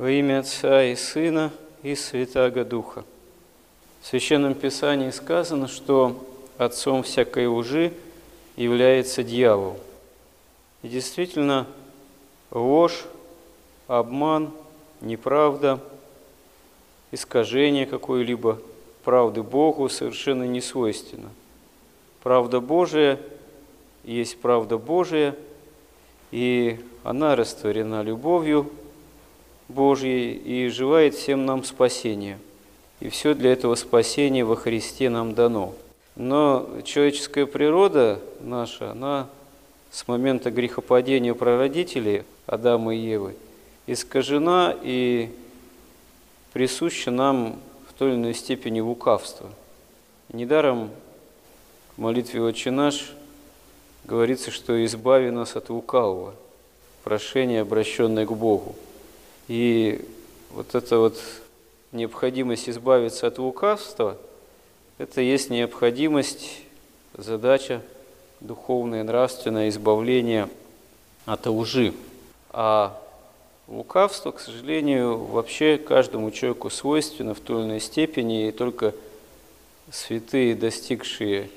Во имя Отца и Сына и Святаго Духа. В Священном Писании сказано, что отцом всякой лжи является дьявол. И действительно, ложь, обман, неправда, искажение какой-либо правды Богу совершенно не свойственно. Правда Божия есть правда Божия, и она растворена любовью Божьей и желает всем нам спасения. И все для этого спасения во Христе нам дано. Но человеческая природа наша, она с момента грехопадения прародителей Адама и Евы искажена и присуща нам в той или иной степени лукавство. Недаром в молитве «Отче наш» говорится, что «избави нас от лукавого», прошение, обращенное к Богу. И вот эта вот необходимость избавиться от лукавства, это есть необходимость, задача духовное, нравственное избавление от лжи. А лукавство, к сожалению, вообще каждому человеку свойственно в той или иной степени, и только святые, достигшие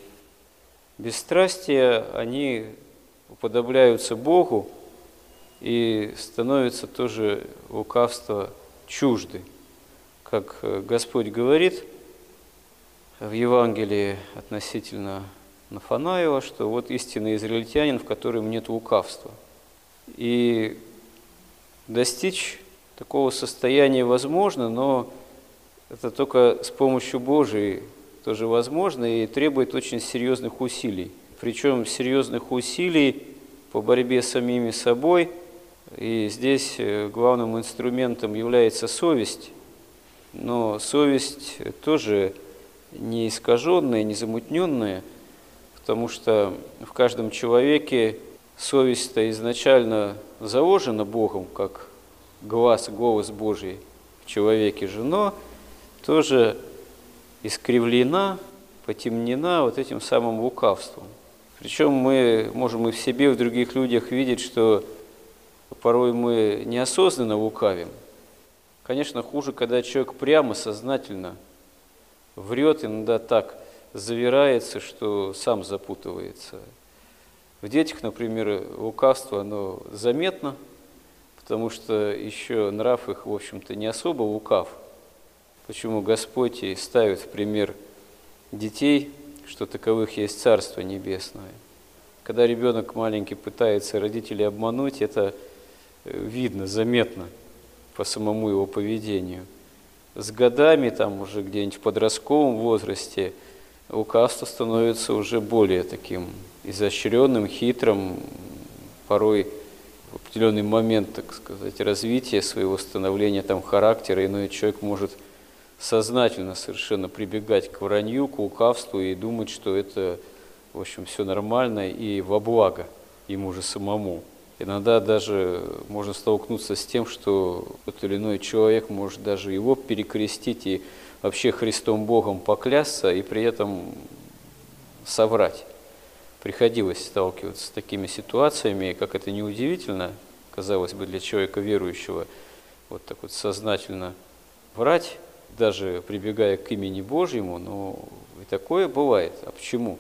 бесстрастия, они уподобляются Богу и становятся тоже лукавство чужды. Как Господь говорит в Евангелии относительно Нафанаева, что вот истинный израильтянин, в котором нет лукавства. И достичь такого состояния возможно, но это только с помощью Божией тоже возможно и требует очень серьезных усилий. Причем серьезных усилий по борьбе с самими собой. И здесь э, главным инструментом является совесть. Но совесть тоже не искаженная, не замутненная – потому что в каждом человеке совесть-то изначально заложена Богом, как глаз, голос Божий в человеке же, но тоже искривлена, потемнена вот этим самым лукавством. Причем мы можем и в себе, и в других людях видеть, что порой мы неосознанно лукавим. Конечно, хуже, когда человек прямо, сознательно врет иногда так – завирается, что сам запутывается. В детях, например, лукавство, оно заметно, потому что еще нрав их, в общем-то, не особо лукав. Почему Господь и ставит в пример детей, что таковых есть Царство Небесное. Когда ребенок маленький пытается родителей обмануть, это видно, заметно по самому его поведению. С годами, там уже где-нибудь в подростковом возрасте – лукавство становится уже более таким изощренным, хитрым, порой в определенный момент, так сказать, развития своего становления там характера, иной человек может сознательно совершенно прибегать к вранью, к лукавству и думать, что это, в общем, все нормально и во благо ему же самому. Иногда даже можно столкнуться с тем, что тот или иной человек может даже его перекрестить и вообще Христом Богом поклясться и при этом соврать. Приходилось сталкиваться с такими ситуациями, и как это неудивительно, казалось бы, для человека верующего, вот так вот сознательно врать, даже прибегая к имени Божьему, но и такое бывает. А почему?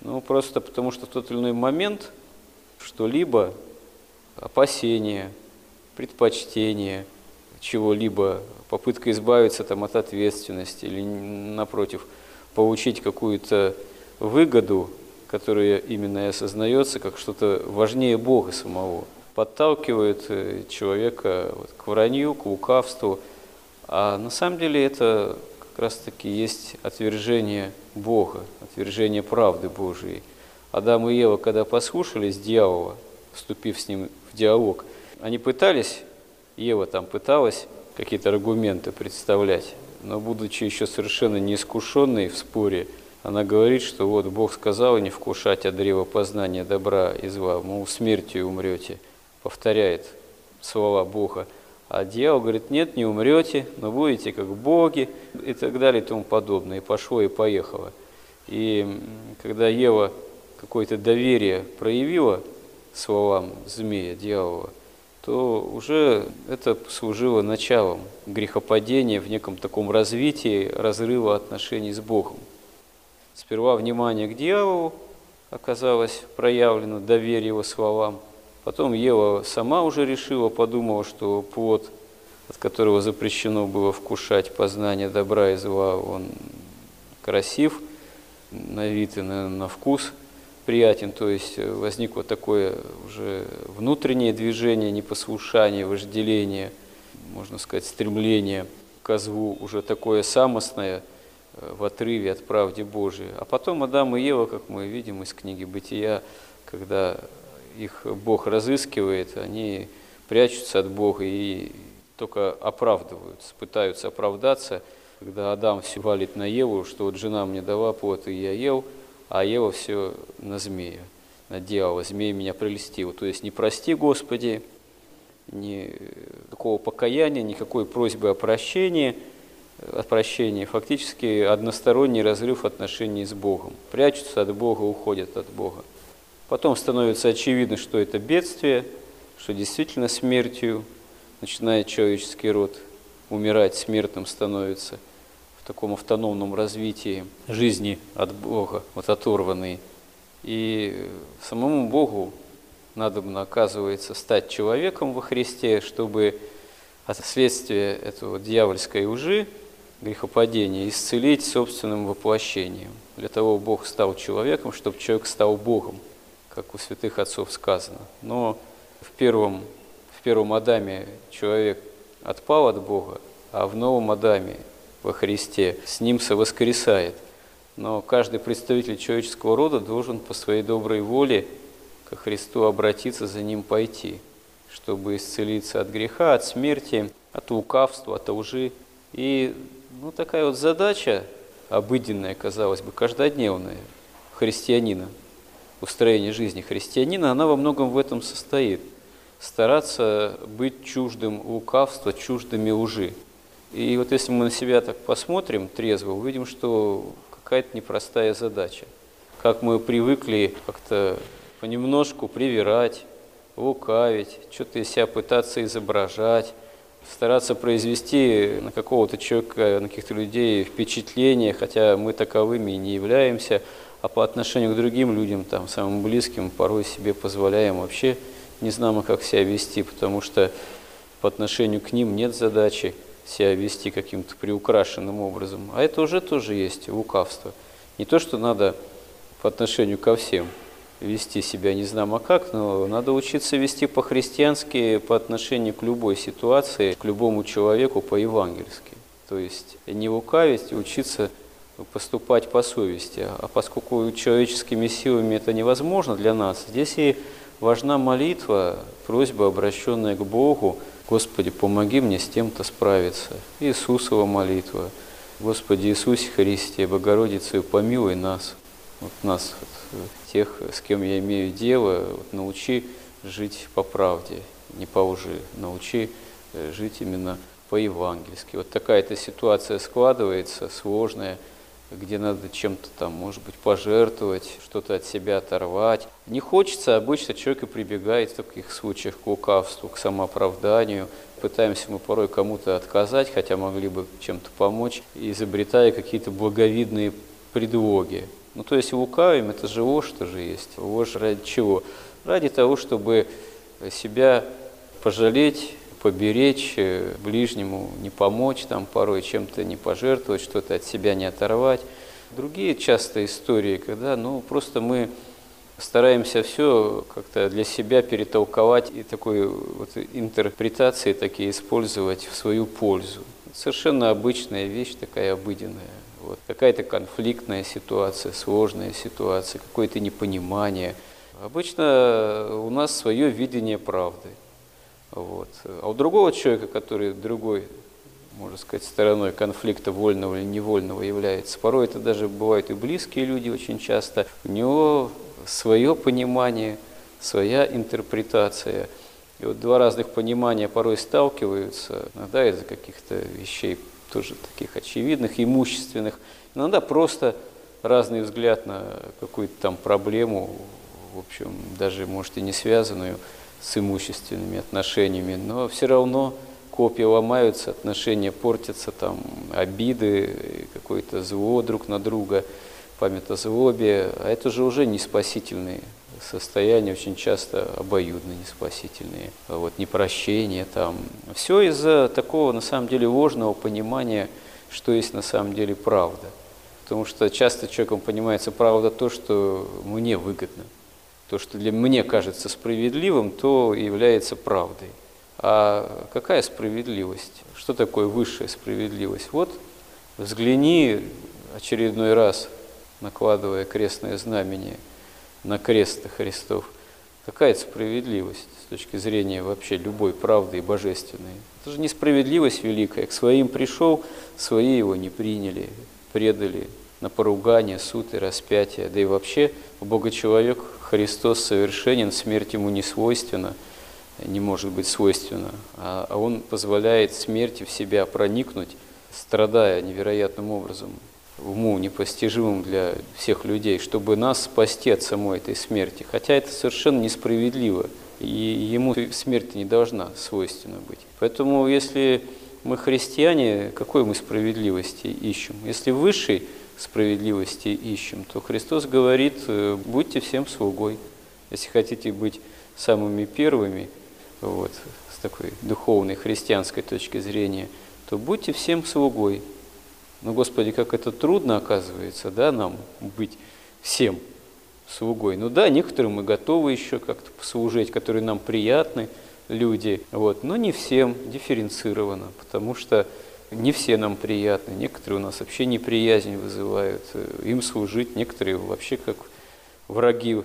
Ну, просто потому что в тот или иной момент что-либо, опасение, предпочтение чего-либо попытка избавиться там, от ответственности или, напротив, получить какую-то выгоду, которая именно и осознается как что-то важнее Бога самого, подталкивает э, человека вот, к вранью, к лукавству. А на самом деле это как раз-таки есть отвержение Бога, отвержение правды Божией. Адам и Ева, когда послушались дьявола, вступив с ним диалог, они пытались, Ева там пыталась какие-то аргументы представлять. Но будучи еще совершенно неискушенной в споре, она говорит, что вот Бог сказал не вкушать от древа познания добра и зла, мол, смертью умрете, повторяет слова Бога. А дьявол говорит, нет, не умрете, но будете как боги и так далее и тому подобное. И пошло, и поехало. И когда Ева какое-то доверие проявила словам змея, дьявола, то уже это служило началом грехопадения в неком таком развитии разрыва отношений с Богом. Сперва внимание к дьяволу оказалось проявлено, доверие его словам. Потом Ева сама уже решила, подумала, что плод, от которого запрещено было вкушать познание добра и зла, он красив на вид и на, на вкус – приятен, то есть э, возникло такое уже внутреннее движение, непослушание, вожделение, можно сказать, стремление к злу, уже такое самостное э, в отрыве от правды Божией. А потом Адам и Ева, как мы видим из книги «Бытия», когда их Бог разыскивает, они прячутся от Бога и только оправдываются, пытаются оправдаться, когда Адам все валит на Еву, что вот жена мне дала плод, и я ел – а Ева все на змея, на дьявола. Змей меня прелестил. То есть не прости, Господи, ни такого покаяния, никакой просьбы о прощении, о прощении. Фактически односторонний разрыв отношений с Богом. Прячутся от Бога, уходят от Бога. Потом становится очевидно, что это бедствие, что действительно смертью начинает человеческий род умирать, смертным становится – таком автономном развитии жизни от Бога, вот оторванный. И самому Богу надо, оказывается, стать человеком во Христе, чтобы от следствия этого дьявольской лжи, грехопадения, исцелить собственным воплощением. Для того Бог стал человеком, чтобы человек стал Богом, как у святых отцов сказано. Но в первом, в первом Адаме человек отпал от Бога, а в новом Адаме во Христе, с ним совоскресает. Но каждый представитель человеческого рода должен по своей доброй воле ко Христу обратиться, за ним пойти, чтобы исцелиться от греха, от смерти, от лукавства, от лжи. И ну, такая вот задача обыденная, казалось бы, каждодневная христианина, устроение жизни христианина, она во многом в этом состоит. Стараться быть чуждым лукавства, чуждыми лжи. И вот если мы на себя так посмотрим трезво, увидим, что какая-то непростая задача. Как мы привыкли как-то понемножку привирать, лукавить, что-то из себя пытаться изображать, стараться произвести на какого-то человека, на каких-то людей впечатление, хотя мы таковыми и не являемся, а по отношению к другим людям, там, самым близким, порой себе позволяем вообще не знаем, как себя вести, потому что по отношению к ним нет задачи себя вести каким-то приукрашенным образом. А это уже тоже есть лукавство. Не то, что надо по отношению ко всем вести себя не знамо как, но надо учиться вести по-христиански по отношению к любой ситуации, к любому человеку по-евангельски. То есть не лукавить, учиться поступать по совести. А поскольку человеческими силами это невозможно для нас, здесь и важна молитва, просьба, обращенная к Богу, Господи, помоги мне с тем-то справиться. Иисусова молитва. Господи Иисусе Христе, Богородице, помилуй нас, вот нас, вот, тех, с кем я имею дело, вот, научи жить по правде, не по лжи, научи э, жить именно по-евангельски. Вот такая-то ситуация складывается, сложная, где надо чем-то там, может быть, пожертвовать, что-то от себя оторвать. Не хочется, обычно человек и прибегает в таких случаях к лукавству, к самооправданию. Пытаемся мы порой кому-то отказать, хотя могли бы чем-то помочь, изобретая какие-то благовидные предлоги. Ну, то есть лукавим, это же ложь тоже есть. Ложь ради чего? Ради того, чтобы себя пожалеть, поберечь э, ближнему, не помочь, там порой чем-то не пожертвовать, что-то от себя не оторвать. Другие часто истории, когда ну, просто мы стараемся все как-то для себя перетолковать и такой вот интерпретации такие использовать в свою пользу. Совершенно обычная вещь, такая обыденная. Вот. Какая-то конфликтная ситуация, сложная ситуация, какое-то непонимание. Обычно у нас свое видение правды. Вот. А у другого человека, который другой, можно сказать, стороной конфликта вольного или невольного является, порой это даже бывают и близкие люди очень часто, у него свое понимание, своя интерпретация. И вот два разных понимания порой сталкиваются, иногда из-за каких-то вещей тоже таких очевидных, имущественных, иногда просто разный взгляд на какую-то там проблему, в общем, даже, может, и не связанную, с имущественными отношениями, но все равно копья ломаются, отношения портятся, там обиды, какое-то зло друг на друга, память о злобе, а это же уже не спасительные состояния, очень часто обоюдно не спасительные, вот, непрощение там. Все из-за такого, на самом деле, ложного понимания, что есть на самом деле правда. Потому что часто человеком понимается правда то, что мне выгодно. То, что для мне кажется справедливым, то является правдой. А какая справедливость? Что такое высшая справедливость? Вот взгляни очередной раз, накладывая крестное знамение на крест Христов. Какая справедливость с точки зрения вообще любой правды и божественной? Это же несправедливость великая. К своим пришел, свои его не приняли, предали на поругание, суд и распятие. Да и вообще Бога-человек Христос совершенен, смерть ему не свойственна – не может быть свойственно, а, а он позволяет смерти в себя проникнуть, страдая невероятным образом, уму непостижимым для всех людей, чтобы нас спасти от самой этой смерти. Хотя это совершенно несправедливо, и ему смерть не должна свойственна быть. Поэтому если мы христиане, какой мы справедливости ищем? Если высшей справедливости ищем, то Христос говорит, э, будьте всем слугой. Если хотите быть самыми первыми – вот, с такой духовной христианской точки зрения, то будьте всем слугой. Но, Господи, как это трудно оказывается, да, нам быть всем слугой. Ну да, некоторым мы готовы еще как-то послужить, которые нам приятны, люди, вот, но не всем дифференцированно, потому что не все нам приятны, некоторые у нас вообще неприязнь вызывают, э, им служить, некоторые вообще как враги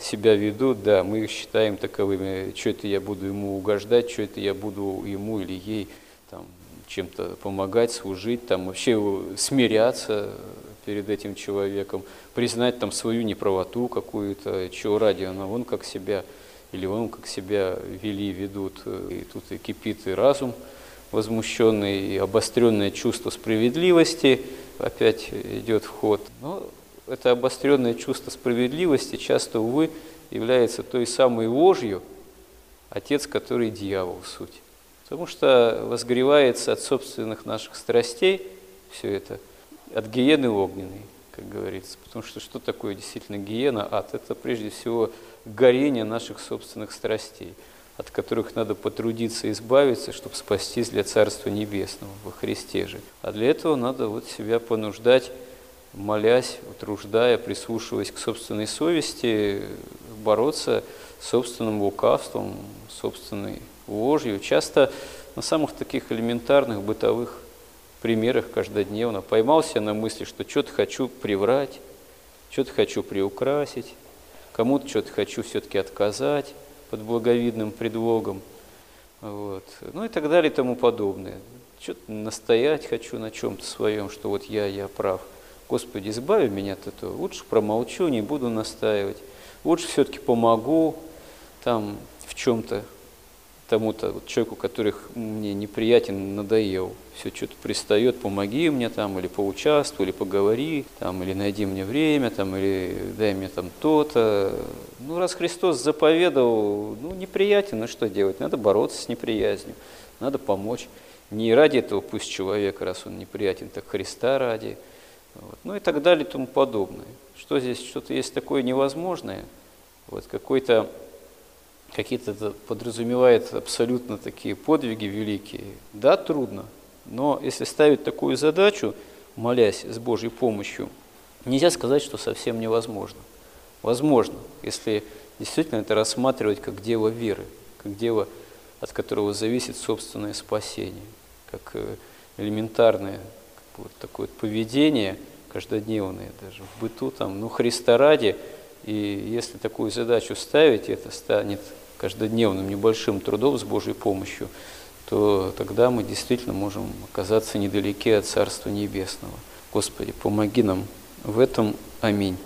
себя ведут, да, мы их считаем таковыми, что это я буду ему угождать, что это я буду ему или ей там, чем-то помогать, служить, там, вообще смиряться перед этим человеком, признать там свою неправоту какую-то, чего ради она вон как себя, или он как себя вели, ведут, и тут и кипит и разум возмущенный, и обостренное чувство справедливости опять идет в ход. Но это обостренное чувство справедливости часто, увы, является той самой ложью, отец, который дьявол в сути. Потому что возгревается от собственных наших страстей все это, от гиены огненной, как говорится. Потому что что такое действительно гиена, ад? Это прежде всего горение наших собственных страстей, от которых надо потрудиться избавиться, чтобы спастись для Царства Небесного во Христе же. А для этого надо вот себя понуждать молясь, утруждая, прислушиваясь к собственной совести, бороться с собственным лукавством, собственной ложью. Часто на самых таких элементарных бытовых примерах каждодневно поймался на мысли, что что-то хочу приврать, что-то хочу приукрасить, кому-то что-то хочу все-таки отказать под благовидным предлогом, вот. ну и так далее и тому подобное. Что-то настоять хочу на чем-то своем, что вот я, я прав – Господи, избави меня от этого. Лучше промолчу, не буду настаивать. Лучше все-таки помогу там в чем-то тому-то вот человеку, который мне неприятен, надоел. Все что-то пристает, помоги мне там, или поучаствуй, или поговори, там, или найди мне время, там, или дай мне там то-то. Ну, раз Христос заповедовал, ну, неприятен, ну что делать? Надо бороться с неприязнью, надо помочь. Не ради этого пусть человек, раз он неприятен, так Христа ради – вот. Ну и так далее и тому подобное. Что здесь что-то есть такое невозможное, вот какой-то какие-то подразумевает абсолютно такие подвиги великие. Да, трудно, но если ставить такую задачу, молясь с Божьей помощью, нельзя сказать, что совсем невозможно. Возможно, если действительно это рассматривать как дело веры, как дело, от которого зависит собственное спасение, как э, элементарное вот такое вот поведение каждодневное, даже в быту, там, ну, Христа ради, и если такую задачу ставить, это станет каждодневным небольшим трудом с Божьей помощью, то тогда мы действительно можем оказаться недалеки от Царства Небесного. Господи, помоги нам в этом. Аминь.